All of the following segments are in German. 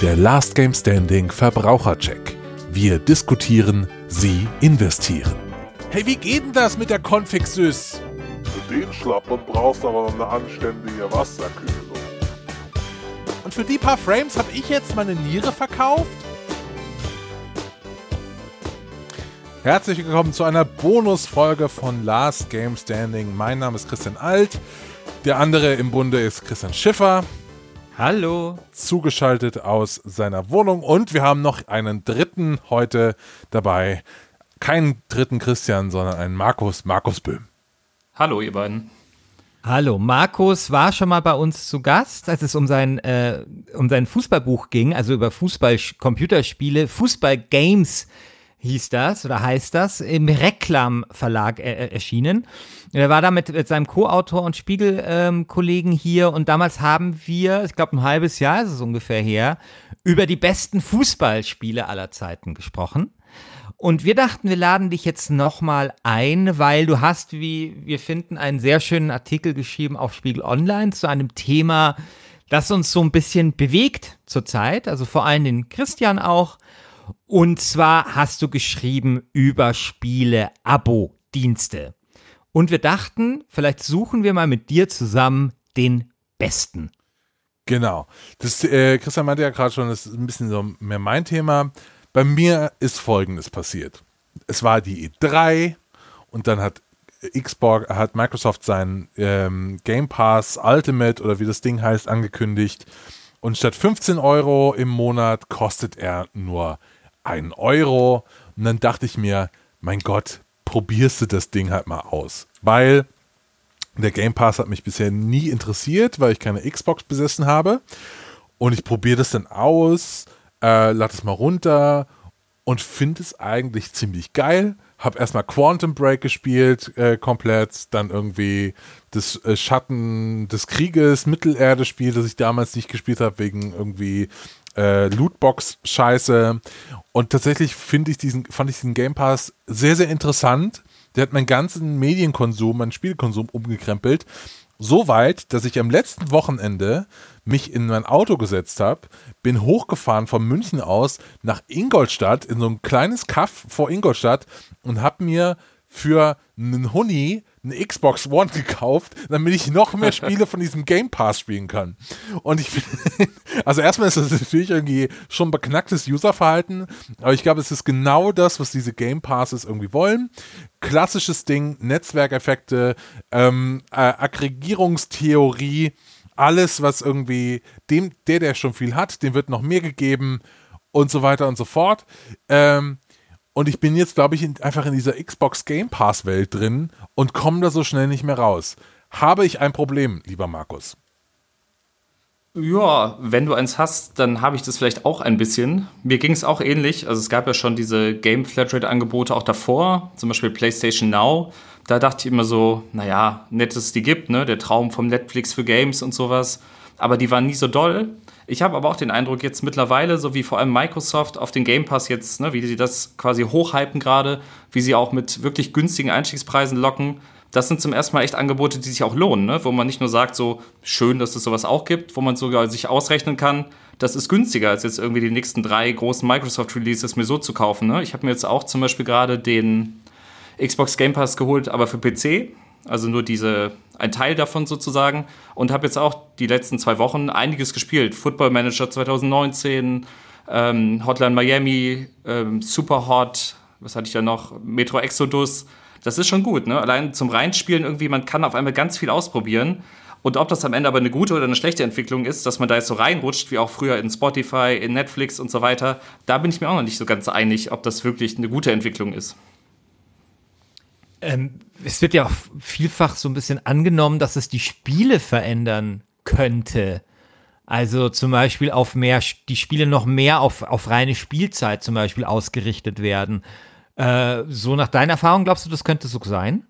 Der Last Game Standing Verbrauchercheck. Wir diskutieren, Sie investieren. Hey, wie geht denn das mit der Config Sys? Für den Schlappern brauchst du aber noch eine anständige Wasserkühlung. Und für die paar Frames habe ich jetzt meine Niere verkauft? Herzlich willkommen zu einer Bonusfolge von Last Game Standing. Mein Name ist Christian Alt. Der andere im Bunde ist Christian Schiffer. Hallo. Zugeschaltet aus seiner Wohnung. Und wir haben noch einen dritten heute dabei. Keinen dritten Christian, sondern einen Markus, Markus Böhm. Hallo, ihr beiden. Hallo, Markus war schon mal bei uns zu Gast, als es um sein, äh, um sein Fußballbuch ging, also über Fußball-Computerspiele, Fußball-Games hieß das oder heißt das, im Reklam Verlag äh, erschienen. Er war da mit, mit seinem Co-Autor und Spiegel-Kollegen ähm, hier und damals haben wir, ich glaube ein halbes Jahr ist es ungefähr her, über die besten Fußballspiele aller Zeiten gesprochen. Und wir dachten, wir laden dich jetzt nochmal ein, weil du hast, wie wir finden, einen sehr schönen Artikel geschrieben auf Spiegel Online zu einem Thema, das uns so ein bisschen bewegt zurzeit, also vor allem den Christian auch. Und zwar hast du geschrieben über Spiele-Abo-Dienste. Und wir dachten, vielleicht suchen wir mal mit dir zusammen den besten. Genau. Das, äh, Christian meinte ja gerade schon, das ist ein bisschen so mehr mein Thema. Bei mir ist Folgendes passiert. Es war die E3 und dann hat Xbox, hat Microsoft seinen ähm, Game Pass Ultimate oder wie das Ding heißt angekündigt. Und statt 15 Euro im Monat kostet er nur einen Euro. Und dann dachte ich mir, mein Gott, probierst du das Ding halt mal aus. Weil der Game Pass hat mich bisher nie interessiert, weil ich keine Xbox besessen habe. Und ich probiere das dann aus, äh, lade es mal runter und finde es eigentlich ziemlich geil. Hab erstmal Quantum Break gespielt, äh, komplett, dann irgendwie das äh, Schatten des Krieges, Mittelerde-Spiel, das ich damals nicht gespielt habe, wegen irgendwie äh, Lootbox-Scheiße. Und tatsächlich finde ich diesen, fand ich diesen Game Pass sehr, sehr interessant. Der hat meinen ganzen Medienkonsum, meinen Spielkonsum umgekrempelt. So weit, dass ich am letzten Wochenende mich in mein Auto gesetzt habe, bin hochgefahren von München aus nach Ingolstadt, in so ein kleines Kaff vor Ingolstadt und habe mir für einen Huni eine Xbox One gekauft, damit ich noch mehr Spiele von diesem Game Pass spielen kann. Und ich finde, also erstmal ist das natürlich irgendwie schon beknacktes Userverhalten, aber ich glaube, es ist genau das, was diese Game Passes irgendwie wollen. Klassisches Ding, Netzwerkeffekte, ähm, äh, Aggregierungstheorie, alles, was irgendwie dem, der, der schon viel hat, dem wird noch mehr gegeben und so weiter und so fort. Ähm, und ich bin jetzt, glaube ich, in, einfach in dieser Xbox Game Pass Welt drin und komme da so schnell nicht mehr raus. Habe ich ein Problem, lieber Markus? Ja, wenn du eins hast, dann habe ich das vielleicht auch ein bisschen. Mir ging es auch ähnlich. Also es gab ja schon diese Game Flatrate-Angebote auch davor, zum Beispiel PlayStation Now. Da dachte ich immer so, naja, nett, dass es die gibt, ne? Der Traum vom Netflix für Games und sowas. Aber die waren nie so doll. Ich habe aber auch den Eindruck, jetzt mittlerweile, so wie vor allem Microsoft auf den Game Pass jetzt, ne, wie sie das quasi hochhypen gerade, wie sie auch mit wirklich günstigen Einstiegspreisen locken, das sind zum ersten Mal echt Angebote, die sich auch lohnen, ne? wo man nicht nur sagt, so schön, dass es sowas auch gibt, wo man sogar sich ausrechnen kann, das ist günstiger, als jetzt irgendwie die nächsten drei großen Microsoft-Releases mir so zu kaufen. Ne? Ich habe mir jetzt auch zum Beispiel gerade den Xbox Game Pass geholt, aber für PC also nur diese, ein Teil davon sozusagen. Und habe jetzt auch die letzten zwei Wochen einiges gespielt. Football Manager 2019, ähm, Hotline Miami, ähm, Super Hot, was hatte ich da noch? Metro Exodus. Das ist schon gut, ne? Allein zum Reinspielen irgendwie, man kann auf einmal ganz viel ausprobieren. Und ob das am Ende aber eine gute oder eine schlechte Entwicklung ist, dass man da jetzt so reinrutscht, wie auch früher in Spotify, in Netflix und so weiter, da bin ich mir auch noch nicht so ganz einig, ob das wirklich eine gute Entwicklung ist. Ähm, es wird ja auch vielfach so ein bisschen angenommen, dass es die Spiele verändern könnte. Also zum Beispiel auf mehr, die Spiele noch mehr auf, auf reine Spielzeit zum Beispiel ausgerichtet werden. Äh, so nach deiner Erfahrung glaubst du, das könnte so sein?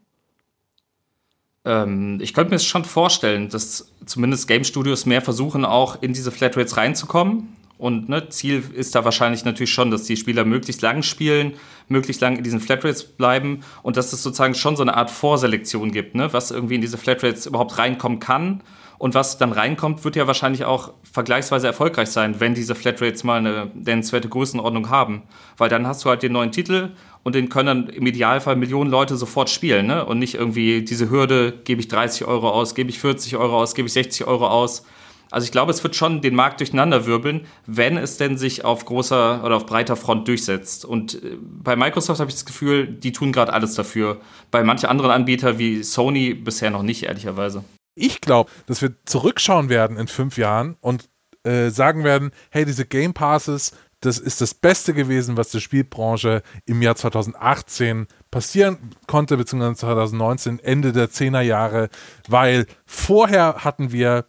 Ähm, ich könnte mir schon vorstellen, dass zumindest Game Studios mehr versuchen, auch in diese Flatrates reinzukommen. Und ne, Ziel ist da wahrscheinlich natürlich schon, dass die Spieler möglichst lang spielen, möglichst lang in diesen Flatrates bleiben und dass es sozusagen schon so eine Art Vorselektion gibt, ne, was irgendwie in diese Flatrates überhaupt reinkommen kann Und was dann reinkommt, wird ja wahrscheinlich auch vergleichsweise erfolgreich sein, wenn diese Flatrates mal eine nennenswerte Größenordnung haben. Weil dann hast du halt den neuen Titel und den können dann im Idealfall Millionen Leute sofort spielen. Ne? Und nicht irgendwie diese Hürde, gebe ich 30 Euro aus, gebe ich 40 Euro aus, gebe ich 60 Euro aus. Also ich glaube, es wird schon den Markt durcheinander wirbeln, wenn es denn sich auf großer oder auf breiter Front durchsetzt. Und äh, bei Microsoft habe ich das Gefühl, die tun gerade alles dafür. Bei manchen anderen Anbietern wie Sony bisher noch nicht, ehrlicherweise. Ich glaube, dass wir zurückschauen werden in fünf Jahren und äh, sagen werden, hey, diese Game Passes, das ist das Beste gewesen, was der Spielbranche im Jahr 2018 passieren konnte, beziehungsweise 2019, Ende der 10er Jahre, weil vorher hatten wir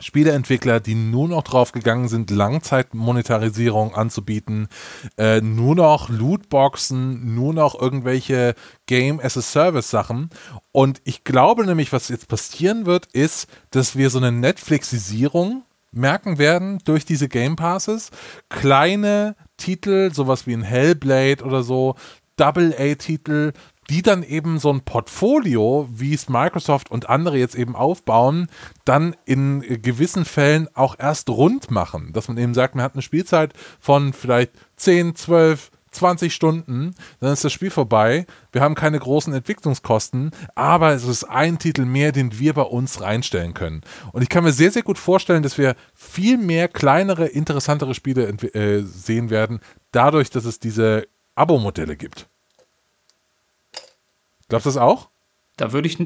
Spieleentwickler, die nur noch drauf gegangen sind, Langzeitmonetarisierung anzubieten, äh, nur noch Lootboxen, nur noch irgendwelche Game as a Service Sachen. Und ich glaube nämlich, was jetzt passieren wird, ist, dass wir so eine Netflixisierung merken werden durch diese Game Passes. Kleine Titel, sowas wie ein Hellblade oder so, Double-A-Titel, die dann eben so ein Portfolio, wie es Microsoft und andere jetzt eben aufbauen, dann in gewissen Fällen auch erst rund machen. Dass man eben sagt, man hat eine Spielzeit von vielleicht 10, 12, 20 Stunden, dann ist das Spiel vorbei. Wir haben keine großen Entwicklungskosten, aber es ist ein Titel mehr, den wir bei uns reinstellen können. Und ich kann mir sehr, sehr gut vorstellen, dass wir viel mehr kleinere, interessantere Spiele äh, sehen werden, dadurch, dass es diese Abo-Modelle gibt. Glaubst du das auch? Da würde ich,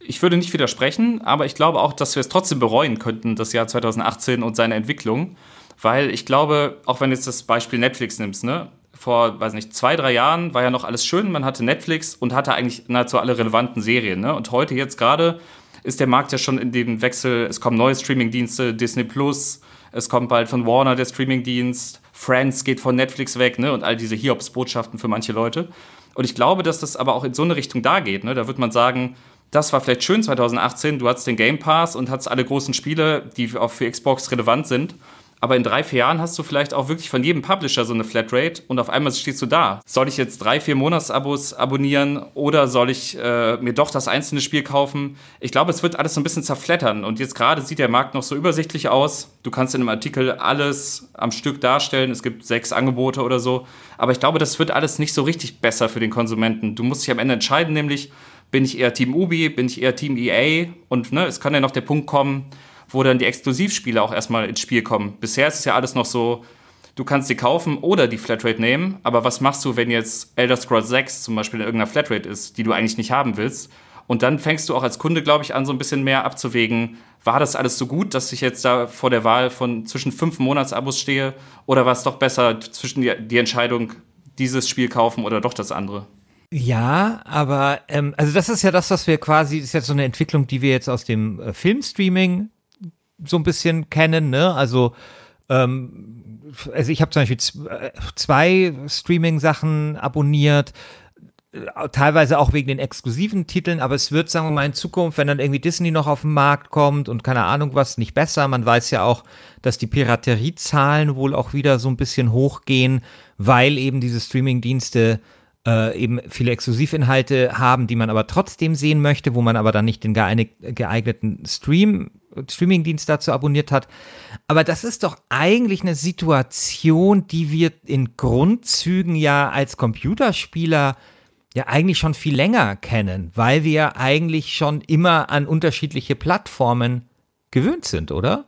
ich würde nicht widersprechen, aber ich glaube auch, dass wir es trotzdem bereuen könnten, das Jahr 2018 und seine Entwicklung. Weil ich glaube, auch wenn du jetzt das Beispiel Netflix nimmst, ne? Vor, weiß nicht, zwei, drei Jahren war ja noch alles schön. Man hatte Netflix und hatte eigentlich nahezu alle relevanten Serien. Ne? Und heute jetzt gerade ist der Markt ja schon in dem Wechsel. Es kommen neue Streamingdienste, Disney Plus, es kommt bald von Warner der Streamingdienst, Friends geht von Netflix weg, ne? Und all diese Hiobs-Botschaften für manche Leute. Und ich glaube, dass das aber auch in so eine Richtung da geht. Ne? Da wird man sagen, das war vielleicht schön 2018, du hattest den Game Pass und hattest alle großen Spiele, die auch für Xbox relevant sind. Aber in drei, vier Jahren hast du vielleicht auch wirklich von jedem Publisher so eine Flatrate und auf einmal stehst du da. Soll ich jetzt drei, vier Monatsabos abonnieren oder soll ich äh, mir doch das einzelne Spiel kaufen? Ich glaube, es wird alles so ein bisschen zerflettern und jetzt gerade sieht der Markt noch so übersichtlich aus. Du kannst in einem Artikel alles am Stück darstellen. Es gibt sechs Angebote oder so. Aber ich glaube, das wird alles nicht so richtig besser für den Konsumenten. Du musst dich am Ende entscheiden, nämlich bin ich eher Team Ubi, bin ich eher Team EA und ne, es kann ja noch der Punkt kommen, wo dann die Exklusivspiele auch erstmal ins Spiel kommen. Bisher ist es ja alles noch so, du kannst sie kaufen oder die Flatrate nehmen, aber was machst du, wenn jetzt Elder Scrolls 6 zum Beispiel in irgendeiner Flatrate ist, die du eigentlich nicht haben willst? Und dann fängst du auch als Kunde, glaube ich, an, so ein bisschen mehr abzuwägen, war das alles so gut, dass ich jetzt da vor der Wahl von zwischen fünf Monatsabos stehe? Oder war es doch besser zwischen die, die Entscheidung, dieses Spiel kaufen oder doch das andere? Ja, aber ähm, also das ist ja das, was wir quasi, ist jetzt so eine Entwicklung, die wir jetzt aus dem äh, Filmstreaming so ein bisschen kennen, ne? Also, ähm, also ich habe zum Beispiel äh, zwei Streaming-Sachen abonniert, äh, teilweise auch wegen den exklusiven Titeln, aber es wird, sagen wir mal, in Zukunft, wenn dann irgendwie Disney noch auf den Markt kommt und keine Ahnung was, nicht besser. Man weiß ja auch, dass die Pirateriezahlen wohl auch wieder so ein bisschen hochgehen, weil eben diese Streaming-Dienste äh, eben viele Exklusivinhalte haben, die man aber trotzdem sehen möchte, wo man aber dann nicht den geeigneten Stream Streamingdienst dazu abonniert hat. Aber das ist doch eigentlich eine Situation, die wir in Grundzügen ja als Computerspieler ja eigentlich schon viel länger kennen, weil wir eigentlich schon immer an unterschiedliche Plattformen gewöhnt sind, oder?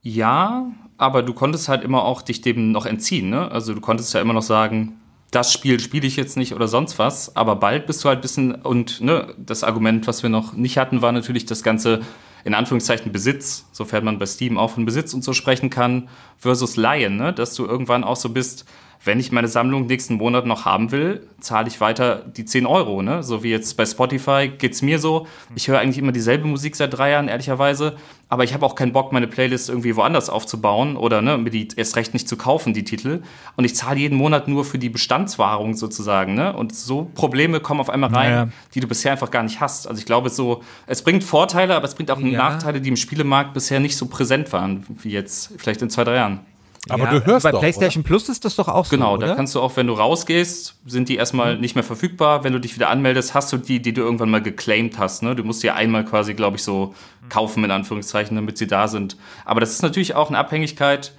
Ja, aber du konntest halt immer auch dich dem noch entziehen, ne? Also du konntest ja immer noch sagen, das Spiel spiele ich jetzt nicht oder sonst was, aber bald bist du halt ein bisschen und ne, das Argument, was wir noch nicht hatten, war natürlich das ganze in Anführungszeichen Besitz, sofern man bei Steam auch von Besitz und so sprechen kann, versus Laien, ne? dass du irgendwann auch so bist, wenn ich meine Sammlung nächsten Monat noch haben will, zahle ich weiter die 10 Euro. Ne? So wie jetzt bei Spotify geht es mir so. Ich höre eigentlich immer dieselbe Musik seit drei Jahren, ehrlicherweise. Aber ich habe auch keinen Bock, meine Playlist irgendwie woanders aufzubauen oder ne, mir die erst recht nicht zu kaufen, die Titel. Und ich zahle jeden Monat nur für die Bestandswahrung sozusagen. Ne? Und so Probleme kommen auf einmal rein, naja. die du bisher einfach gar nicht hast. Also ich glaube, so, es bringt Vorteile, aber es bringt auch ja. Nachteile, die im Spielemarkt bisher nicht so präsent waren, wie jetzt vielleicht in zwei, drei Jahren. Aber Ja, du hörst bei doch, PlayStation Plus ist das doch auch so, Genau, oder? da kannst du auch, wenn du rausgehst, sind die erstmal nicht mehr verfügbar. Wenn du dich wieder anmeldest, hast du die, die du irgendwann mal geclaimed hast. Ne? Du musst die einmal quasi, glaube ich, so kaufen, in Anführungszeichen, damit sie da sind. Aber das ist natürlich auch eine Abhängigkeit,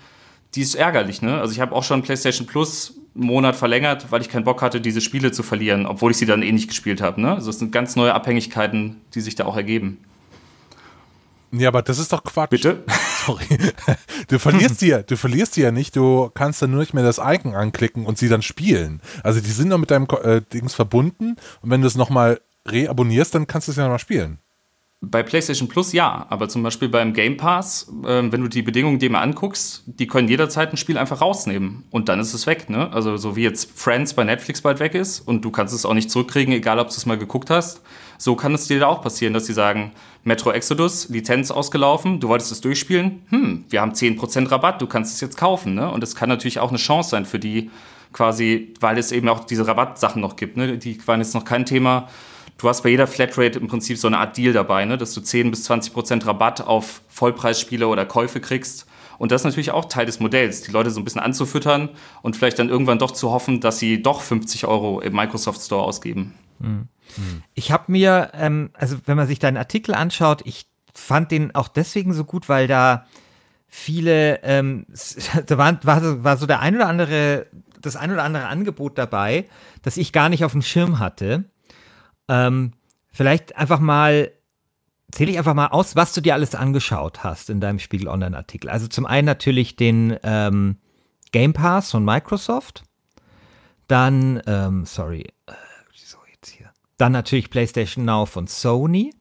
die ist ärgerlich. Ne? Also ich habe auch schon PlayStation Plus einen Monat verlängert, weil ich keinen Bock hatte, diese Spiele zu verlieren, obwohl ich sie dann eh nicht gespielt habe. Ne? Also es sind ganz neue Abhängigkeiten, die sich da auch ergeben. Ja, aber das ist doch Quatsch. Bitte? Sorry. Du verlierst die ja, du verlierst die ja nicht, du kannst dann nur nicht mehr das Icon anklicken und sie dann spielen. Also die sind noch mit deinem äh, Dings verbunden und wenn du es nochmal reabonnierst, dann kannst du es ja nochmal spielen. Bei PlayStation Plus ja, aber zum Beispiel beim Game Pass, ähm, wenn du die Bedingungen dir mal anguckst, die können jederzeit ein Spiel einfach rausnehmen und dann ist es weg. Ne? Also so wie jetzt Friends bei Netflix bald weg ist und du kannst es auch nicht zurückkriegen, egal ob du es mal geguckt hast. So kann es dir da auch passieren, dass sie sagen, Metro Exodus, Lizenz ausgelaufen, du wolltest es durchspielen, hm, wir haben 10% Rabatt, du kannst es jetzt kaufen. Ne? Und das kann natürlich auch eine Chance sein für die quasi, weil es eben auch diese Rabattsachen noch gibt. Ne? Die waren jetzt noch kein Thema. Du hast bei jeder Flatrate im Prinzip so eine Art Deal dabei, ne? dass du 10 bis 20 Prozent Rabatt auf Vollpreisspiele oder Käufe kriegst. Und das ist natürlich auch Teil des Modells, die Leute so ein bisschen anzufüttern und vielleicht dann irgendwann doch zu hoffen, dass sie doch 50 Euro im Microsoft Store ausgeben. Ich habe mir, ähm, also wenn man sich deinen Artikel anschaut, ich fand den auch deswegen so gut, weil da viele, ähm, da war, war, war so der ein oder andere, das ein oder andere Angebot dabei, das ich gar nicht auf dem Schirm hatte. Ähm, vielleicht einfach mal, zähle ich einfach mal aus, was du dir alles angeschaut hast in deinem Spiegel Online-Artikel. Also zum einen natürlich den ähm, Game Pass von Microsoft. Dann, ähm, sorry, äh, wieso jetzt hier? Dann natürlich PlayStation Now von Sony.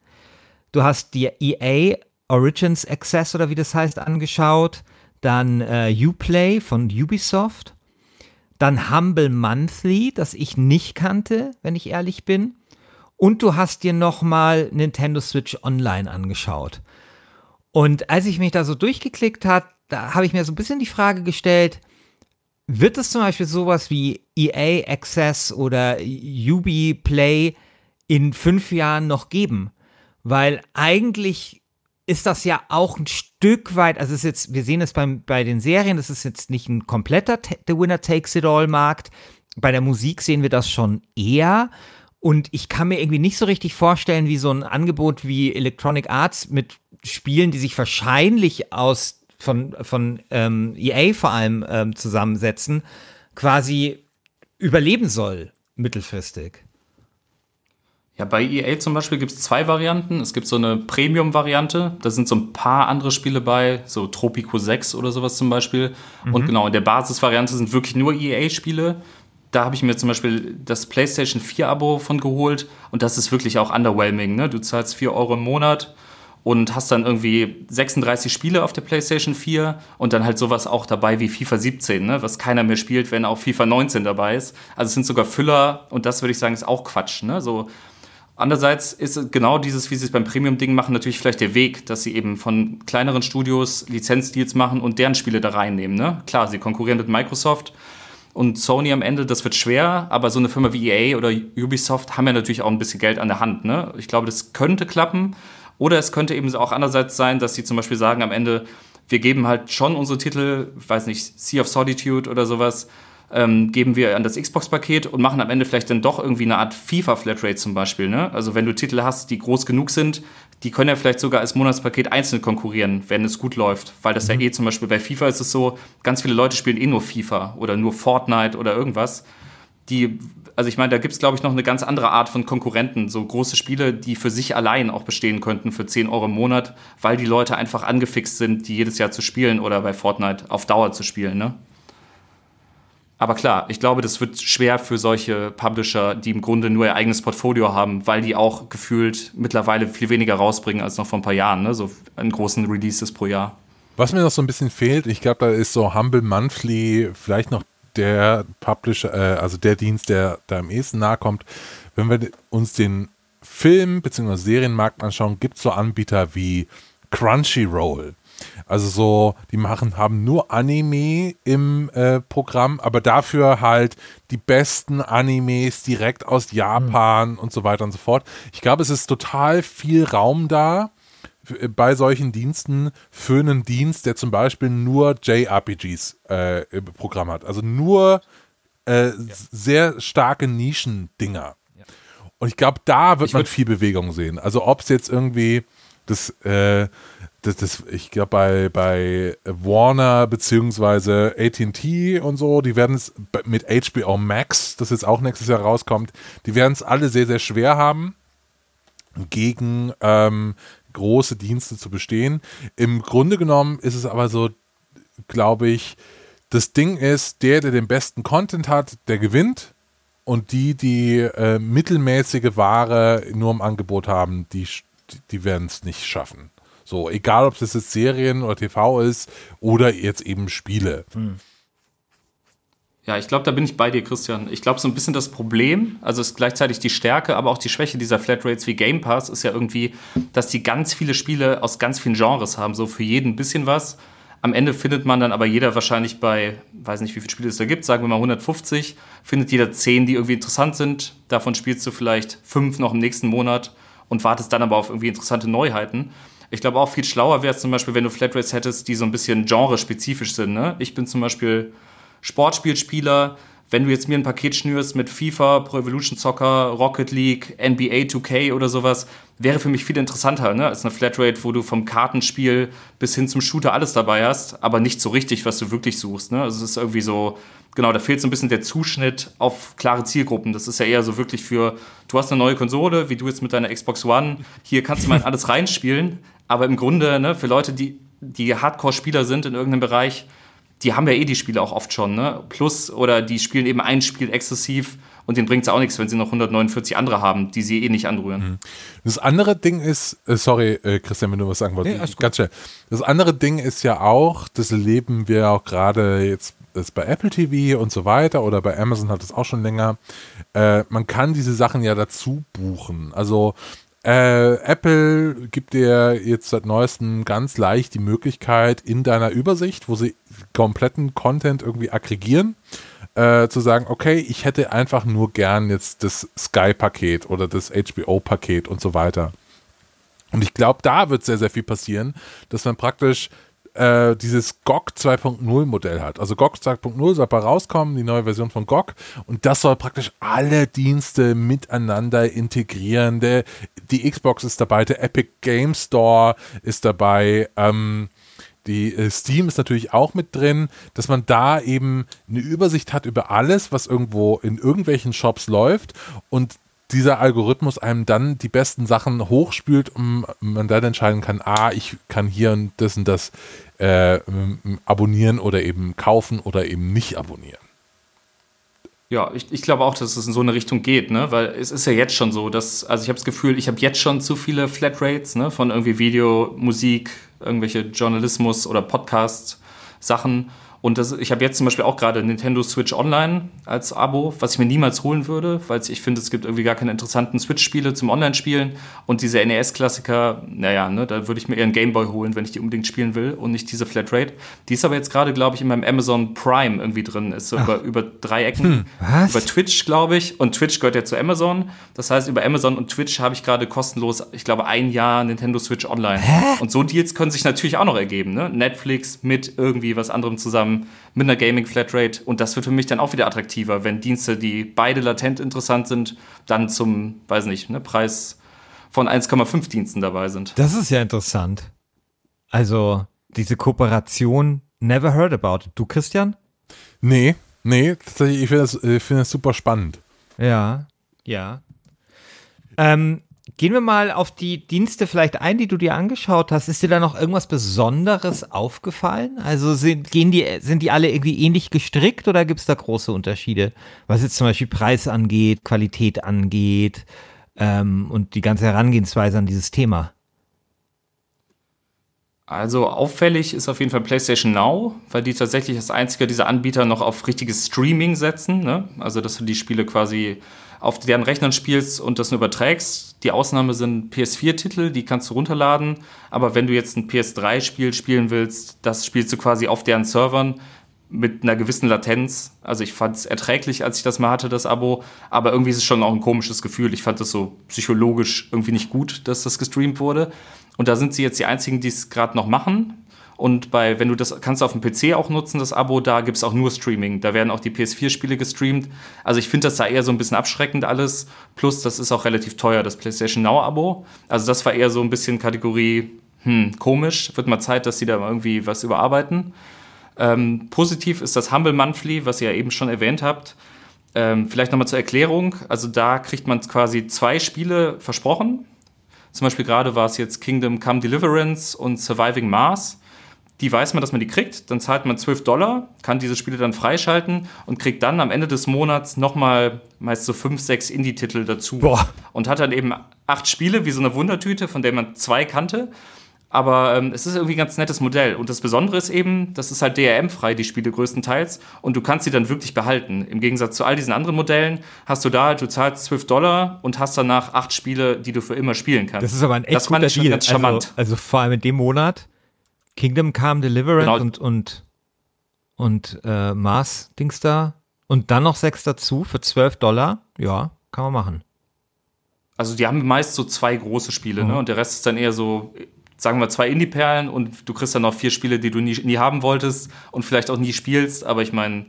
Du hast dir EA Origins Access oder wie das heißt angeschaut. Dann äh, Uplay von Ubisoft. Dann Humble Monthly, das ich nicht kannte, wenn ich ehrlich bin. Und du hast dir nochmal Nintendo Switch Online angeschaut. Und als ich mich da so durchgeklickt hat, da habe ich mir so ein bisschen die Frage gestellt, wird es zum Beispiel sowas wie EA Access oder Ubi Play in fünf Jahren noch geben? Weil eigentlich ist das ja auch ein Stück weit, also ist jetzt, wir sehen es beim, bei den Serien, das ist jetzt nicht ein kompletter The Winner Takes It All Markt. Bei der Musik sehen wir das schon eher. Und ich kann mir irgendwie nicht so richtig vorstellen, wie so ein Angebot wie Electronic Arts mit Spielen, die sich wahrscheinlich aus von, von ähm, EA vor allem ähm, zusammensetzen, quasi überleben soll, mittelfristig. Ja, bei EA zum Beispiel gibt es zwei Varianten. Es gibt so eine Premium-Variante, da sind so ein paar andere Spiele bei, so Tropico 6 oder sowas zum Beispiel. Und genau, in der Basisvariante sind wirklich nur EA-Spiele. Da habe ich mir zum Beispiel das PlayStation 4-Abo von geholt und das ist wirklich auch underwhelming. Ne? Du zahlst 4 Euro im Monat und hast dann irgendwie 36 Spiele auf der PlayStation 4 und dann halt sowas auch dabei wie FIFA 17, ne? was keiner mehr spielt, wenn auch FIFA 19 dabei ist. Also es sind sogar Füller und das würde ich sagen, ist auch Quatsch. Ne? So, Andererseits ist genau dieses, wie sie es beim Premium-Ding machen, natürlich vielleicht der Weg, dass sie eben von kleineren Studios Lizenzdeals machen und deren Spiele da reinnehmen. Ne? Klar, sie konkurrieren mit Microsoft und Sony am Ende, das wird schwer, aber so eine Firma wie EA oder Ubisoft haben ja natürlich auch ein bisschen Geld an der Hand. Ne? Ich glaube, das könnte klappen. Oder es könnte eben auch andererseits sein, dass sie zum Beispiel sagen am Ende, wir geben halt schon unsere Titel, weiß nicht, Sea of Solitude oder sowas, ähm, geben wir an das Xbox-Paket und machen am Ende vielleicht dann doch irgendwie eine Art FIFA-Flatrate zum Beispiel. Ne? Also wenn du Titel hast, die groß genug sind, die können ja vielleicht sogar als Monatspaket einzeln konkurrieren, wenn es gut läuft. Weil das ja eh zum Beispiel bei FIFA ist es so, ganz viele Leute spielen eh nur FIFA oder nur Fortnite oder irgendwas. Die, also ich meine, da gibt es, glaube ich, noch eine ganz andere Art von Konkurrenten, so große Spiele, die für sich allein auch bestehen könnten für 10 Euro im Monat, weil die Leute einfach angefixt sind, die jedes Jahr zu spielen oder bei Fortnite auf Dauer zu spielen, ne? Aber klar, ich glaube, das wird schwer für solche Publisher, die im Grunde nur ihr eigenes Portfolio haben, weil die auch gefühlt mittlerweile viel weniger rausbringen als noch vor ein paar Jahren, ne? so an großen Releases pro Jahr. Was mir noch so ein bisschen fehlt, ich glaube, da ist so Humble Monthly vielleicht noch der Publisher, äh, also der Dienst, der da am ehesten nahe kommt. Wenn wir uns den Film- bzw. Serienmarkt anschauen, gibt es so Anbieter wie Crunchyroll. Also so, die machen, haben nur Anime im äh, Programm, aber dafür halt die besten Animes direkt aus Japan und so weiter und so fort. Ich glaube, es ist total viel Raum da f- bei solchen Diensten für einen Dienst, der zum Beispiel nur JRPGs äh, im Programm hat. Also nur äh, s- sehr starke Nischendinger. Und ich glaube, da wird man viel Bewegung sehen. Also ob es jetzt irgendwie das, äh, das, das ich glaube bei, bei Warner beziehungsweise AT&T und so, die werden es mit HBO Max, das jetzt auch nächstes Jahr rauskommt, die werden es alle sehr, sehr schwer haben, gegen ähm, große Dienste zu bestehen. Im Grunde genommen ist es aber so, glaube ich, das Ding ist, der, der den besten Content hat, der gewinnt. Und die, die äh, mittelmäßige Ware nur im Angebot haben, die, die, werden es nicht schaffen. So, egal ob das jetzt Serien oder TV ist oder jetzt eben Spiele. Ja, ich glaube, da bin ich bei dir, Christian. Ich glaube, so ein bisschen das Problem, also ist gleichzeitig die Stärke, aber auch die Schwäche dieser Flatrates wie Game Pass ist ja irgendwie, dass die ganz viele Spiele aus ganz vielen Genres haben, so für jeden ein bisschen was. Am Ende findet man dann aber jeder wahrscheinlich bei, weiß nicht, wie viele Spiele es da gibt, sagen wir mal 150, findet jeder 10, die irgendwie interessant sind. Davon spielst du vielleicht fünf noch im nächsten Monat und wartest dann aber auf irgendwie interessante Neuheiten. Ich glaube auch viel schlauer wäre es zum Beispiel, wenn du Flatrates hättest, die so ein bisschen genrespezifisch sind. Ne? Ich bin zum Beispiel Sportspielspieler, wenn du jetzt mir ein Paket schnürst mit FIFA, Pro Evolution Soccer, Rocket League, NBA 2K oder sowas, wäre für mich viel interessanter, ne? als eine Flatrate, wo du vom Kartenspiel bis hin zum Shooter alles dabei hast, aber nicht so richtig, was du wirklich suchst. Ne? Also es ist irgendwie so, genau, da fehlt so ein bisschen der Zuschnitt auf klare Zielgruppen. Das ist ja eher so wirklich für, du hast eine neue Konsole, wie du jetzt mit deiner Xbox One, hier kannst du mal alles reinspielen, aber im Grunde, ne, für Leute, die, die Hardcore-Spieler sind in irgendeinem Bereich, die haben ja eh die Spiele auch oft schon, ne? Plus, oder die spielen eben ein Spiel exzessiv und denen bringt es auch nichts, wenn sie noch 149 andere haben, die sie eh nicht anrühren. Das andere Ding ist, äh, sorry, äh, Christian, wenn du was sagen wolltest, Nee, ganz schnell. Das andere Ding ist ja auch, das erleben wir auch gerade jetzt ist bei Apple TV und so weiter oder bei Amazon hat es auch schon länger. Äh, man kann diese Sachen ja dazu buchen. Also äh, Apple gibt dir jetzt seit neuestem ganz leicht die Möglichkeit in deiner Übersicht, wo sie kompletten Content irgendwie aggregieren, äh, zu sagen, okay, ich hätte einfach nur gern jetzt das Sky-Paket oder das HBO-Paket und so weiter. Und ich glaube, da wird sehr, sehr viel passieren, dass man praktisch äh, dieses GOG 2.0 Modell hat. Also GOG 2.0 soll bald rauskommen, die neue Version von GOG. Und das soll praktisch alle Dienste miteinander integrieren. Der, die Xbox ist dabei, der Epic Game Store ist dabei. Ähm, die äh, Steam ist natürlich auch mit drin, dass man da eben eine Übersicht hat über alles, was irgendwo in irgendwelchen Shops läuft und dieser Algorithmus einem dann die besten Sachen hochspült und man dann entscheiden kann, ah, ich kann hier und das und das äh, abonnieren oder eben kaufen oder eben nicht abonnieren. Ja, ich, ich glaube auch, dass es in so eine Richtung geht, ne? Weil es ist ja jetzt schon so, dass, also ich habe das Gefühl, ich habe jetzt schon zu viele Flatrates, ne? Von irgendwie Video, Musik, irgendwelche Journalismus oder Podcast-Sachen. Und das, ich habe jetzt zum Beispiel auch gerade Nintendo Switch Online als Abo, was ich mir niemals holen würde, weil ich finde, es gibt irgendwie gar keine interessanten Switch-Spiele zum Online-Spielen. Und diese NES-Klassiker, naja, ne, da würde ich mir eher einen Gameboy holen, wenn ich die unbedingt spielen will und nicht diese Flatrate. Die ist aber jetzt gerade, glaube ich, in meinem Amazon Prime irgendwie drin. Ist so über, über drei Ecken. was? Über Twitch, glaube ich. Und Twitch gehört ja zu Amazon. Das heißt, über Amazon und Twitch habe ich gerade kostenlos, ich glaube, ein Jahr Nintendo Switch Online. Und so Deals können sich natürlich auch noch ergeben. Ne? Netflix mit irgendwie was anderem zusammen, mit einer Gaming Flatrate. Und das wird für mich dann auch wieder attraktiver, wenn Dienste, die beide latent interessant sind, dann zum, weiß nicht, ne, Preis von 1,5 Diensten dabei sind. Das ist ja interessant. Also, diese Kooperation, never heard about. it. Du, Christian? Nee, nee, tatsächlich, ich finde das, ich finde das super spannend. Ja. Ja. Ähm, gehen wir mal auf die Dienste vielleicht ein, die du dir angeschaut hast. Ist dir da noch irgendwas Besonderes aufgefallen? Also sind, gehen die, sind die alle irgendwie ähnlich gestrickt oder gibt es da große Unterschiede? Was jetzt zum Beispiel Preis angeht, Qualität angeht ähm, und die ganze Herangehensweise an dieses Thema? Also auffällig ist auf jeden Fall PlayStation Now, weil die tatsächlich als einziger dieser Anbieter noch auf richtiges Streaming setzen. Ne? Also dass du die Spiele quasi auf deren Rechnern spielst und das nur überträgst. Die Ausnahme sind PS4-Titel, die kannst du runterladen. Aber wenn du jetzt ein PS3-Spiel spielen willst, das spielst du quasi auf deren Servern mit einer gewissen Latenz. Also ich fand es erträglich, als ich das mal hatte, das Abo, aber irgendwie ist es schon auch ein komisches Gefühl. Ich fand das so psychologisch irgendwie nicht gut, dass das gestreamt wurde. Und da sind sie jetzt die einzigen, die es gerade noch machen. Und bei, wenn du das kannst du auf dem PC auch nutzen, das Abo, da gibt es auch nur Streaming. Da werden auch die PS4-Spiele gestreamt. Also ich finde das da eher so ein bisschen abschreckend alles. Plus, das ist auch relativ teuer, das PlayStation Now-Abo. Also das war eher so ein bisschen Kategorie, hm, komisch. Wird mal Zeit, dass sie da irgendwie was überarbeiten. Ähm, positiv ist das Humble Monthly, was ihr ja eben schon erwähnt habt. Ähm, vielleicht nochmal zur Erklärung. Also da kriegt man quasi zwei Spiele versprochen. Zum Beispiel gerade war es jetzt Kingdom Come Deliverance und Surviving Mars. Die weiß man, dass man die kriegt, dann zahlt man 12 Dollar, kann diese Spiele dann freischalten und kriegt dann am Ende des Monats nochmal meist so 5, 6 Indie-Titel dazu. Boah. Und hat dann eben acht Spiele, wie so eine Wundertüte, von der man zwei kannte. Aber ähm, es ist irgendwie ein ganz nettes Modell. Und das Besondere ist eben, das ist halt DRM-frei, die Spiele größtenteils. Und du kannst sie dann wirklich behalten. Im Gegensatz zu all diesen anderen Modellen hast du da halt, du zahlst 12 Dollar und hast danach acht Spiele, die du für immer spielen kannst. Das ist aber ein echt das guter Deal. ganz charmant. Also, also vor allem in dem Monat Kingdom Come Deliverance Genau. und und und äh, Mars Dings da und dann noch sechs dazu für 12 Dollar. Ja, kann man machen. Also die haben meist so zwei große Spiele, ne? Und der Rest ist dann eher so, sagen wir, zwei Indie-Perlen und du kriegst dann noch vier Spiele, die du nie, nie haben wolltest und vielleicht auch nie spielst. Aber ich meine,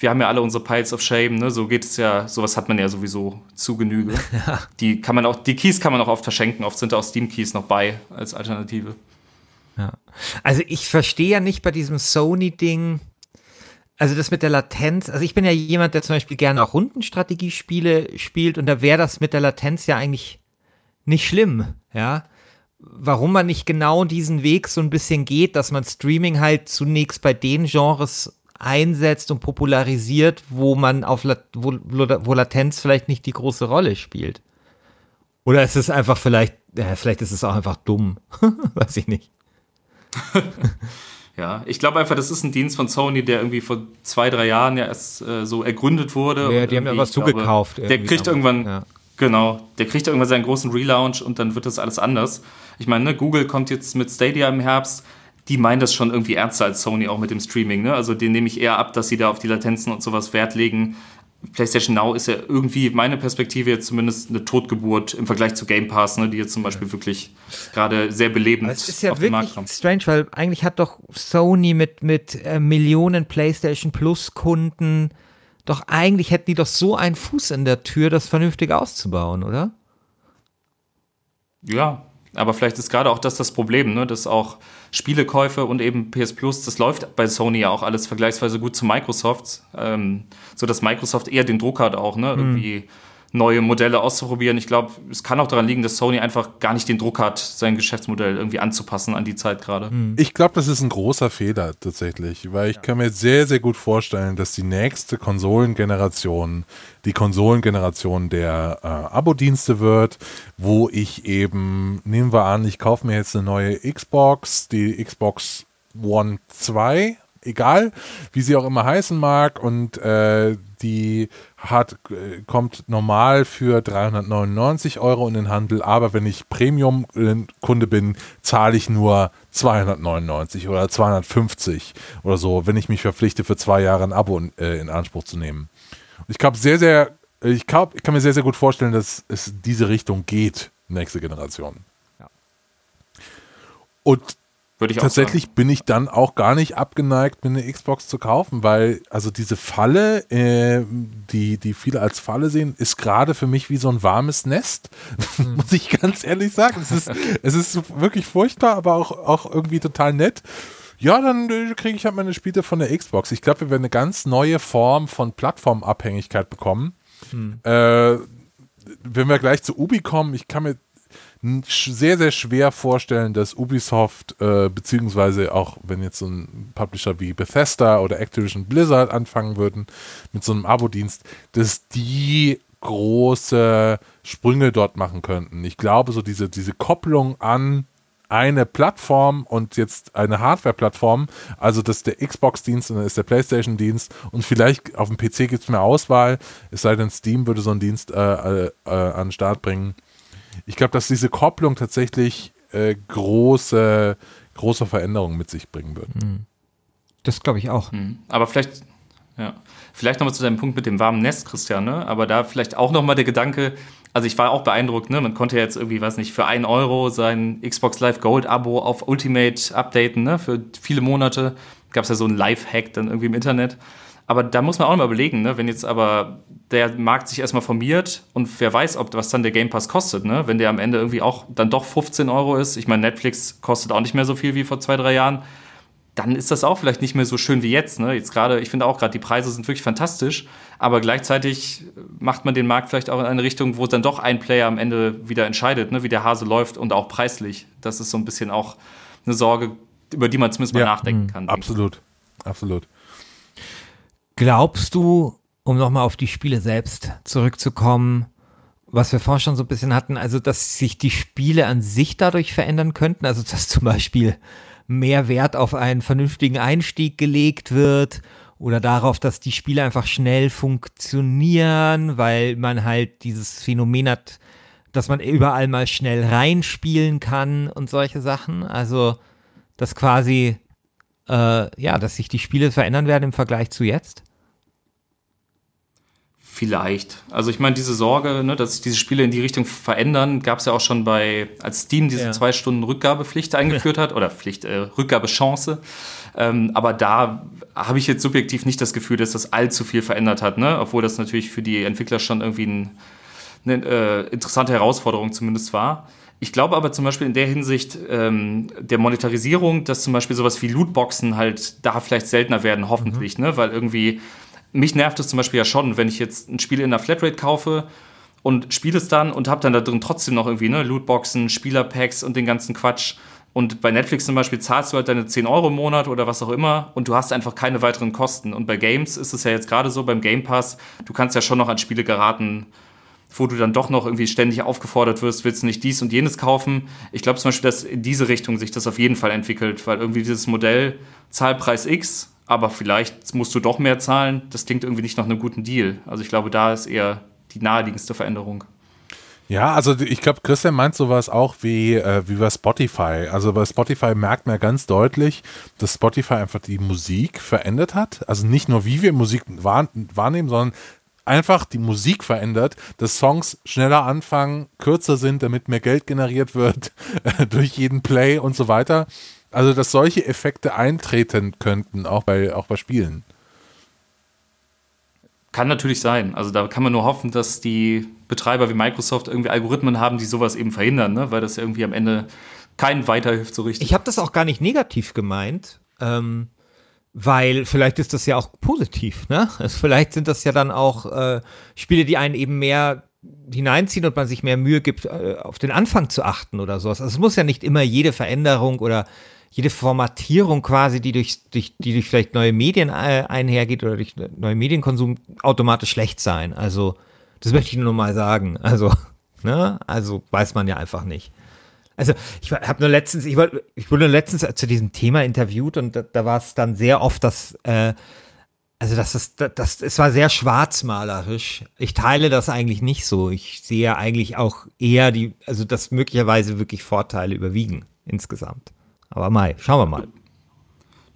wir haben ja alle unsere Piles of Shame, ne? So geht es ja, sowas hat man ja sowieso zu Genüge. Die kann man auch, die Keys kann man auch oft verschenken. Oft sind da auch Steam-Keys noch bei als Alternative. Ja. Also ich verstehe ja nicht bei diesem Sony-Ding, also das mit der Latenz, also ich bin ja jemand, der zum Beispiel gerne auch Rundenstrategiespiele spielt und da wäre das mit der Latenz ja eigentlich nicht schlimm, ja. Warum man nicht genau diesen Weg so ein bisschen geht, dass man Streaming halt zunächst bei den Genres einsetzt und popularisiert, wo man auf La wo, wo Latenz vielleicht nicht die große Rolle spielt. Oder ist es einfach vielleicht, ja, vielleicht ist es auch einfach dumm. Weiß ich nicht. Ja, ich glaube einfach, das ist ein Dienst von Sony, der irgendwie vor zwei, drei Jahren ja erst äh, so ergründet wurde. Ja, die haben ja was ich glaube, zugekauft. Der kriegt aber- irgendwann, Ja. genau, der kriegt irgendwann seinen großen Relaunch und dann wird das alles anders. Ich meine, ne, Google kommt jetzt mit Stadia im Herbst. Die meinen das schon irgendwie ernster als Sony auch mit dem Streaming. Ne? Also den nehme ich eher ab, dass sie da auf die Latenzen und sowas Wert legen. PlayStation Now ist ja irgendwie, meine Perspektive jetzt zumindest eine Totgeburt im Vergleich zu Game Pass, ne, die jetzt zum Beispiel wirklich gerade sehr belebend Es ist ja auf den Markt kommt. strange, weil eigentlich hat doch Sony mit, mit äh, Millionen PlayStation Plus Kunden, doch eigentlich hätten die doch so einen Fuß in der Tür, das vernünftig auszubauen, oder? Ja, aber vielleicht ist gerade auch das das Problem, ne? dass auch Spielekäufe und eben PS Plus, das läuft bei Sony ja auch alles vergleichsweise gut zu Microsoft, ähm, so dass Microsoft eher den Druck hat auch, ne? irgendwie neue Modelle auszuprobieren. Ich glaube, es kann auch daran liegen, dass Sony einfach gar nicht den Druck hat, sein Geschäftsmodell irgendwie anzupassen an die Zeit gerade. Ich glaube, das ist ein großer Fehler tatsächlich, weil ich kann mir sehr, sehr gut vorstellen, dass die nächste Konsolengeneration die Konsolengeneration der äh, Abo-Dienste wird, wo ich eben, nehmen wir an, ich kaufe mir jetzt eine neue Xbox, die Xbox One 2, egal wie sie auch immer heißen mag und äh, die hat, äh, kommt normal für 399 Euro in den Handel, aber wenn ich Premium-Kunde bin, zahle ich nur 299 oder 250 oder so, wenn ich mich verpflichte, für zwei Jahre ein Abo in, äh, in Anspruch zu nehmen. Ich glaube sehr, sehr, ich, glaub, ich kann mir sehr, sehr gut vorstellen, dass es diese Richtung geht, nächste Generation. Und Würde ich auch tatsächlich bin ich dann auch gar nicht abgeneigt, mir eine Xbox zu kaufen, weil also diese Falle, äh, die, die viele als Falle sehen, ist gerade für mich wie so ein warmes Nest. Muss ich ganz ehrlich sagen. Es ist, es ist wirklich furchtbar, aber auch, auch irgendwie total nett. Ja, dann äh, kriege ich halt meine Spiele von der Xbox. Ich glaube, wir werden eine ganz neue Form von Plattformabhängigkeit bekommen. Äh, wenn wir gleich zu Ubi kommen, ich kann mir sehr, sehr schwer vorstellen, dass Ubisoft, äh, beziehungsweise auch wenn jetzt so ein Publisher wie Bethesda oder Activision Blizzard anfangen würden mit so einem Abo-Dienst, dass die große Sprünge dort machen könnten. Ich glaube, so diese, diese Kopplung an eine Plattform und jetzt eine Hardware-Plattform, also das ist der Xbox-Dienst und dann ist der PlayStation-Dienst und vielleicht auf dem PC gibt es mehr Auswahl, es sei denn, Steam würde so einen Dienst äh, äh, äh, an den Start bringen. Ich glaube, dass diese Kopplung tatsächlich äh, große, große Veränderungen mit sich bringen wird. Das glaube ich auch. Mhm. Aber vielleicht, ja, vielleicht nochmal zu deinem Punkt mit dem warmen Nest, Christian, ne? Aber da vielleicht auch nochmal der Gedanke, also ich war auch beeindruckt, ne? Man konnte ja jetzt irgendwie, weiß nicht, für einen Euro sein Xbox Live Gold Abo auf Ultimate updaten, ne? Für viele Monate. Gab es ja so einen Live-Hack dann irgendwie im Internet. Aber da muss man auch mal überlegen, ne? wenn jetzt aber der Markt sich erstmal formiert und wer weiß, ob was dann der Game Pass kostet, ne? wenn der am Ende irgendwie auch dann doch 15 Euro ist. Ich meine, Netflix kostet auch nicht mehr so viel wie vor zwei, drei Jahren. Dann ist das auch vielleicht nicht mehr so schön wie jetzt. Ne? Jetzt gerade, ich finde auch gerade, die Preise sind wirklich fantastisch, aber gleichzeitig macht man den Markt vielleicht auch in eine Richtung, wo dann doch ein Player am Ende wieder entscheidet, ne? wie der Hase läuft und auch preislich. Das ist so ein bisschen auch eine Sorge, über die man zumindest mal ja, nachdenken kann. Absolut, absolut. Glaubst du, um nochmal auf die Spiele selbst zurückzukommen, was wir vorher schon so ein bisschen hatten, also dass sich die Spiele an sich dadurch verändern könnten, also dass zum Beispiel mehr Wert auf einen vernünftigen Einstieg gelegt wird oder darauf, dass die Spiele einfach schnell funktionieren, weil man halt dieses Phänomen hat, dass man überall mal schnell reinspielen kann und solche Sachen. Also, dass quasi, äh, ja, dass sich die Spiele verändern werden im Vergleich zu jetzt. Vielleicht. Also ich meine, diese Sorge, ne, dass sich diese Spiele in die Richtung verändern, gab es ja auch schon bei, als Steam diese ja. zwei Stunden Rückgabepflicht eingeführt hat, oder Pflicht, äh, Rückgabechance. Ähm, aber da habe ich jetzt subjektiv nicht das Gefühl, dass das allzu viel verändert hat, ne? obwohl das natürlich für die Entwickler schon irgendwie ein, eine äh, interessante Herausforderung zumindest war. Ich glaube aber zum Beispiel in der Hinsicht ähm, der Monetarisierung, dass zum Beispiel sowas wie Lootboxen halt da vielleicht seltener werden, hoffentlich, mhm. ne? weil irgendwie mich nervt es zum Beispiel ja schon, wenn ich jetzt ein Spiel in der Flatrate kaufe und spiele es dann und habe dann da drin trotzdem noch irgendwie ne, Lootboxen, Spielerpacks und den ganzen Quatsch. Und bei Netflix zum Beispiel zahlst du halt deine 10 Euro im Monat oder was auch immer und du hast einfach keine weiteren Kosten. Und bei Games ist es ja jetzt gerade so, beim Game Pass, du kannst ja schon noch an Spiele geraten, wo du dann doch noch irgendwie ständig aufgefordert wirst, willst du nicht dies und jenes kaufen. Ich glaube zum Beispiel, dass in diese Richtung sich das auf jeden Fall entwickelt, weil irgendwie dieses Modell Zahlpreis X aber vielleicht musst du doch mehr zahlen. Das klingt irgendwie nicht nach einem guten Deal. Also ich glaube, da ist eher die naheliegendste Veränderung. Ja, also ich glaube, Christian meint sowas auch wie, äh, wie bei Spotify. Also bei Spotify merkt man ganz deutlich, dass Spotify einfach die Musik verändert hat. Also nicht nur, wie wir Musik wahr, wahrnehmen, sondern einfach die Musik verändert, dass Songs schneller anfangen, kürzer sind, damit mehr Geld generiert wird durch jeden Play und so weiter. Also, dass solche Effekte eintreten könnten, auch bei, auch bei Spielen. Kann natürlich sein. Also da kann man nur hoffen, dass die Betreiber wie Microsoft irgendwie Algorithmen haben, die sowas eben verhindern, ne? weil das irgendwie am Ende keinen weiterhilft so richtig. Ich habe das auch gar nicht negativ gemeint, ähm, weil vielleicht ist das ja auch positiv. Ne? Also vielleicht sind das ja dann auch äh, Spiele, die einen eben mehr hineinziehen und man sich mehr Mühe gibt, äh, auf den Anfang zu achten oder sowas. Also es muss ja nicht immer jede Veränderung oder jede Formatierung quasi, die durch, durch, die durch vielleicht neue Medien äh, einhergeht oder durch neue Medienkonsum automatisch schlecht sein. Also, das möchte ich nur mal sagen. Also, ne? Also weiß man ja einfach nicht. Also, ich habe nur letztens, ich, war, ich wurde letztens zu diesem Thema interviewt und da, da war es dann sehr oft, dass, äh, also das ist, das, es war sehr schwarzmalerisch. Ich teile das eigentlich nicht so. Ich sehe eigentlich auch eher die, also dass möglicherweise wirklich Vorteile überwiegen insgesamt. Aber Mai, schauen wir mal.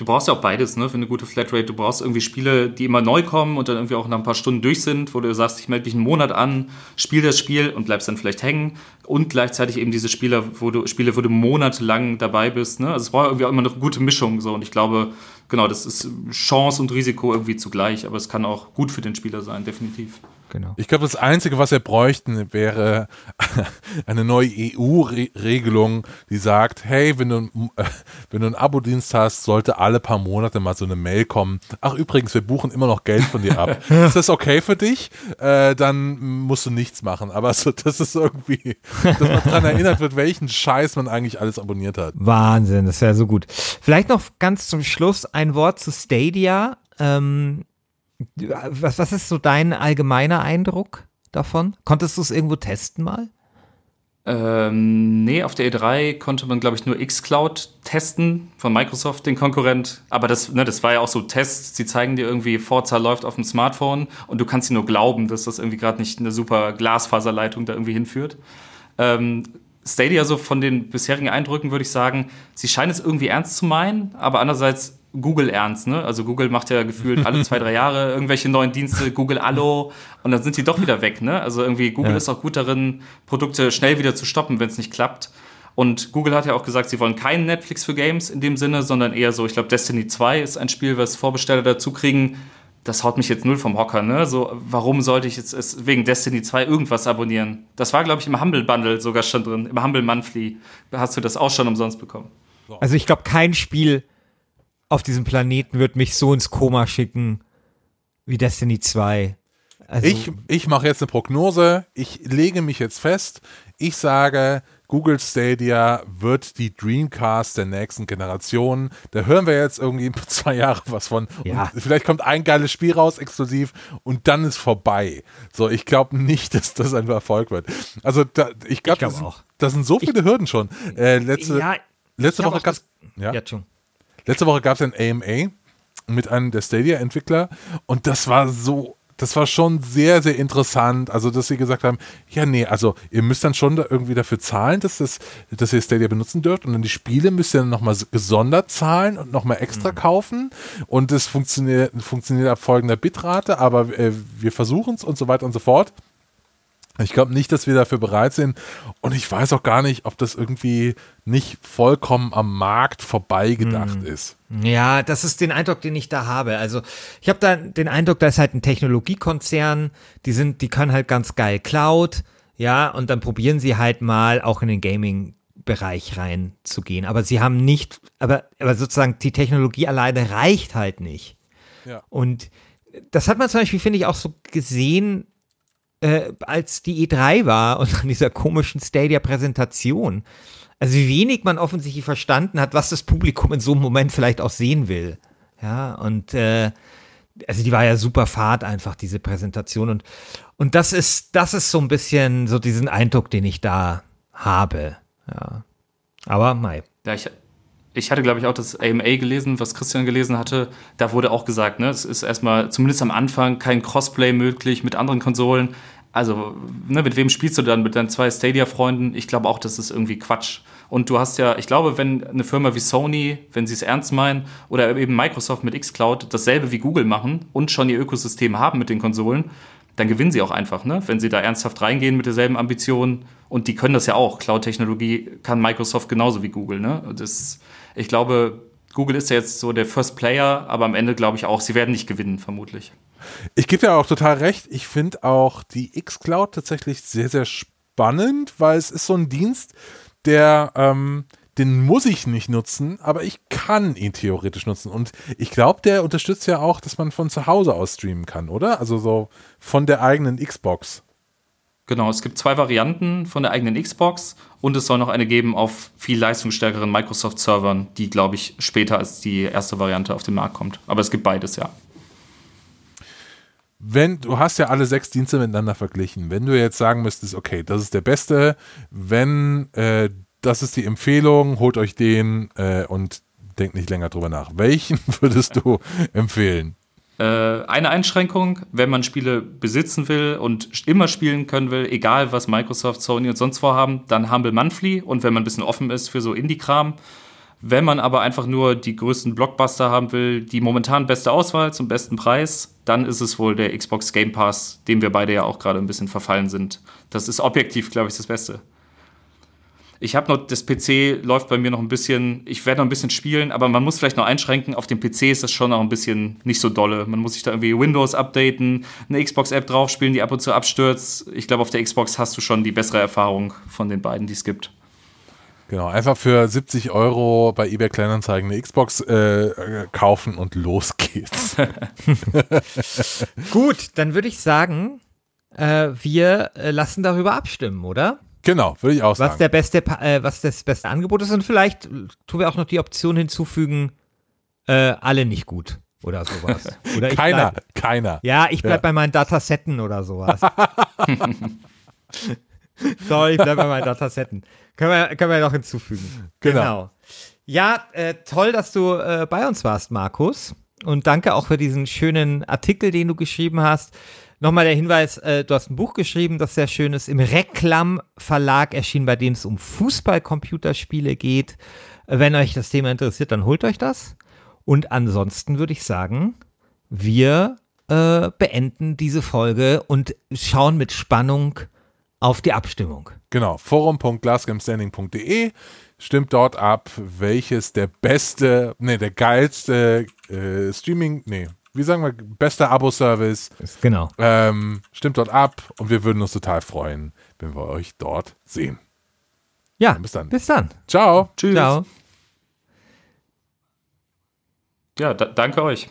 Du brauchst ja auch beides, ne, für eine gute Flatrate. Du brauchst irgendwie Spiele, die immer neu kommen und dann irgendwie auch nach ein paar Stunden durch sind, wo du sagst, ich melde mich einen Monat an, spiel das Spiel und bleibst dann vielleicht hängen. Und gleichzeitig eben diese Spiele, wo du, Spiele, wo du monatelang dabei bist. Ne? Also es braucht irgendwie auch immer eine gute Mischung. So. Und ich glaube, genau, das ist Chance und Risiko irgendwie zugleich, aber es kann auch gut für den Spieler sein, definitiv. Genau. Ich glaube, das Einzige, was wir bräuchten, wäre eine neue EU-Regelung, die sagt, hey, wenn du, äh, wenn du einen Abo-Dienst hast, sollte alle paar Monate mal so eine Mail kommen. Ach übrigens, wir buchen immer noch Geld von dir ab. ist das okay für dich? Äh, dann musst du nichts machen. Aber so, das ist irgendwie, dass man daran erinnert wird, welchen Scheiß man eigentlich alles abonniert hat. Wahnsinn, das wäre so gut. Vielleicht noch ganz zum Schluss ein Wort zu Stadia. Ähm, was, was ist so dein allgemeiner Eindruck davon? Konntest du es irgendwo testen mal? Ähm, nee, auf der E3 konnte man, glaube ich, nur xCloud testen von Microsoft, den Konkurrent. Aber das, ne, das war ja auch so Tests. Sie zeigen dir irgendwie, Forza läuft auf dem Smartphone und du kannst dir nur glauben, dass das irgendwie gerade nicht eine super Glasfaserleitung da irgendwie hinführt. Ähm, Stadia, so von den bisherigen Eindrücken würde ich sagen, sie scheinen es irgendwie ernst zu meinen, aber andererseits Google ernst, ne? Also Google macht ja gefühlt alle zwei, drei Jahre irgendwelche neuen Dienste, Google Allo, und dann sind die doch wieder weg, ne? Also irgendwie Google Ja. ist auch gut darin, Produkte schnell wieder zu stoppen, wenn es nicht klappt. Und Google hat ja auch gesagt, sie wollen keinen Netflix für Games in dem Sinne, sondern eher so, ich glaube, Destiny 2 ist ein Spiel, was Vorbesteller dazu kriegen. Das haut mich jetzt null vom Hocker, ne? So, warum sollte ich jetzt wegen Destiny 2 irgendwas abonnieren? Das war, glaube ich, im Humble Bundle sogar schon drin, im Humble Monthly. Hast du das auch schon umsonst bekommen? Also ich glaube, kein Spiel auf diesem Planeten wird mich so ins Koma schicken wie Destiny 2. Also, Ich, ich mache jetzt eine Prognose. Ich lege mich jetzt fest. Ich sage, Google Stadia wird die Dreamcast der nächsten Generation. Da hören wir jetzt irgendwie in zwei Jahre was von. Ja. Vielleicht kommt ein geiles Spiel raus, exklusiv, und dann ist vorbei. So, ich glaube nicht, dass das ein Erfolg wird. Also, da, ich glaube, glaub das, auch. das sind so viele Hürden schon. Äh, letzte ja, letzte ich Woche gab das- ja? ja, schon. Letzte Woche gab es ein AMA mit einem der Stadia-Entwickler und das war so, das war schon sehr, sehr interessant. Also, dass sie gesagt haben, ja, nee, also ihr müsst dann schon da irgendwie dafür zahlen, dass, das, dass ihr Stadia benutzen dürft und dann die Spiele müsst ihr dann nochmal gesondert zahlen und nochmal extra kaufen und es funktioniert, funktioniert ab folgender Bitrate, aber äh, wir versuchen es und so weiter und so fort. Ich glaube nicht, dass wir dafür bereit sind. Und ich weiß auch gar nicht, ob das irgendwie nicht vollkommen am Markt vorbeigedacht ist. Ja, das ist den Eindruck, den ich da habe. Also ich habe da den Eindruck, da ist halt ein Technologiekonzern, die sind, die können halt ganz geil Cloud, ja, und dann probieren sie halt mal auch in den Gaming-Bereich reinzugehen. Aber sie haben nicht, aber, aber sozusagen die Technologie alleine reicht halt nicht. Ja. Und das hat man zum Beispiel, finde ich, auch so gesehen, äh, als die E3 war und an dieser komischen Stadia-Präsentation. Also wie wenig man offensichtlich verstanden hat, was das Publikum in so einem Moment vielleicht auch sehen will. Ja, und äh, also die war ja super fad einfach, diese Präsentation. Und, und das ist, das ist so ein bisschen so diesen Eindruck, den ich da habe. Ja. Aber mei. Ja, ich, ich hatte, glaube ich, auch das AMA gelesen, was Christian gelesen hatte. Da wurde auch gesagt, ne, es ist erstmal zumindest am Anfang kein Crossplay möglich mit anderen Konsolen. Also, ne, mit wem spielst du dann? Mit deinen zwei Stadia-Freunden? Ich glaube auch, das ist irgendwie Quatsch. Und du hast ja, ich glaube, wenn eine Firma wie Sony, wenn sie es ernst meinen, oder eben Microsoft mit xCloud dasselbe wie Google machen und schon ihr Ökosystem haben mit den Konsolen, dann gewinnen sie auch einfach, ne? Wenn sie da ernsthaft reingehen mit derselben Ambition. Und die können das ja auch. Cloud-Technologie kann Microsoft genauso wie Google, ne? Das, ich glaube, Google ist ja jetzt so der First Player, aber am Ende glaube ich auch, sie werden nicht gewinnen, vermutlich. Ich gebe dir auch total recht. Ich finde auch die X-Cloud tatsächlich sehr, sehr spannend, weil es ist so ein Dienst, der, ähm, den muss ich nicht nutzen, aber ich kann ihn theoretisch nutzen. Und ich glaube, der unterstützt ja auch, dass man von zu Hause aus streamen kann, oder? Also so von der eigenen Xbox. Genau, es gibt zwei Varianten von der eigenen Xbox und es soll noch eine geben auf viel leistungsstärkeren Microsoft-Servern, die, glaube ich, später als die erste Variante auf den Markt kommt. Aber es gibt beides, ja. Wenn, du hast ja alle sechs Dienste miteinander verglichen. Wenn du jetzt sagen müsstest, okay, das ist der beste, wenn äh, das ist die Empfehlung, holt euch den äh, und denkt nicht länger drüber nach. Welchen würdest du empfehlen? Äh, eine Einschränkung, wenn man Spiele besitzen will und immer spielen können will, egal was Microsoft, Sony und sonst vorhaben, dann Humble Monthly und wenn man ein bisschen offen ist für so Indie-Kram. Wenn man aber einfach nur die größten Blockbuster haben will, die momentan beste Auswahl zum besten Preis, dann ist es wohl der Xbox Game Pass, dem wir beide ja auch gerade ein bisschen verfallen sind. Das ist objektiv, glaube ich, das Beste. Ich habe noch, das PC läuft bei mir noch ein bisschen, ich werde noch ein bisschen spielen, aber man muss vielleicht noch einschränken, auf dem PC ist das schon noch ein bisschen nicht so dolle. Man muss sich da irgendwie Windows updaten, eine Xbox-App draufspielen, die ab und zu abstürzt. Ich glaube, auf der Xbox hast du schon die bessere Erfahrung von den beiden, die es gibt. Genau, einfach für 70 Euro bei eBay Kleinanzeigen eine Xbox äh, kaufen und los geht's. Gut, dann würde ich sagen, äh, wir äh, lassen darüber abstimmen, oder? Genau, würde ich auch Was sagen. der beste, äh, was das beste Angebot ist und vielleicht äh, tun wir auch noch die Option hinzufügen, äh, alle nicht gut oder sowas. Oder keiner, bleib, keiner. ja, ich bleib Ja. bei meinen Datasetten oder sowas. Sorry, ich bleib bei meinen Datasetten. Können wir, können wir noch hinzufügen. Genau. Ja, äh, toll, dass du äh, bei uns warst, Markus. Und danke auch für diesen schönen Artikel, den du geschrieben hast. Nochmal der Hinweis, äh, du hast ein Buch geschrieben, das sehr schön ist, im Reklam Verlag erschienen, bei dem es um Fußballcomputerspiele geht. Äh, Wenn euch das Thema interessiert, dann holt euch das. Und ansonsten würde ich sagen, wir äh, beenden diese Folge und schauen mit Spannung auf die Abstimmung. Genau, forum.glassgamestanding.de. Stimmt dort ab, welches der beste, nee, der geilste äh, Streaming, nee, wie sagen wir, bester Abo-Service. Genau. Ähm, stimmt dort ab und wir würden uns total freuen, wenn wir euch dort sehen. Ja, bis dann. Bis dann. Ciao. Tschüss. Ciao. Ja, da, danke euch.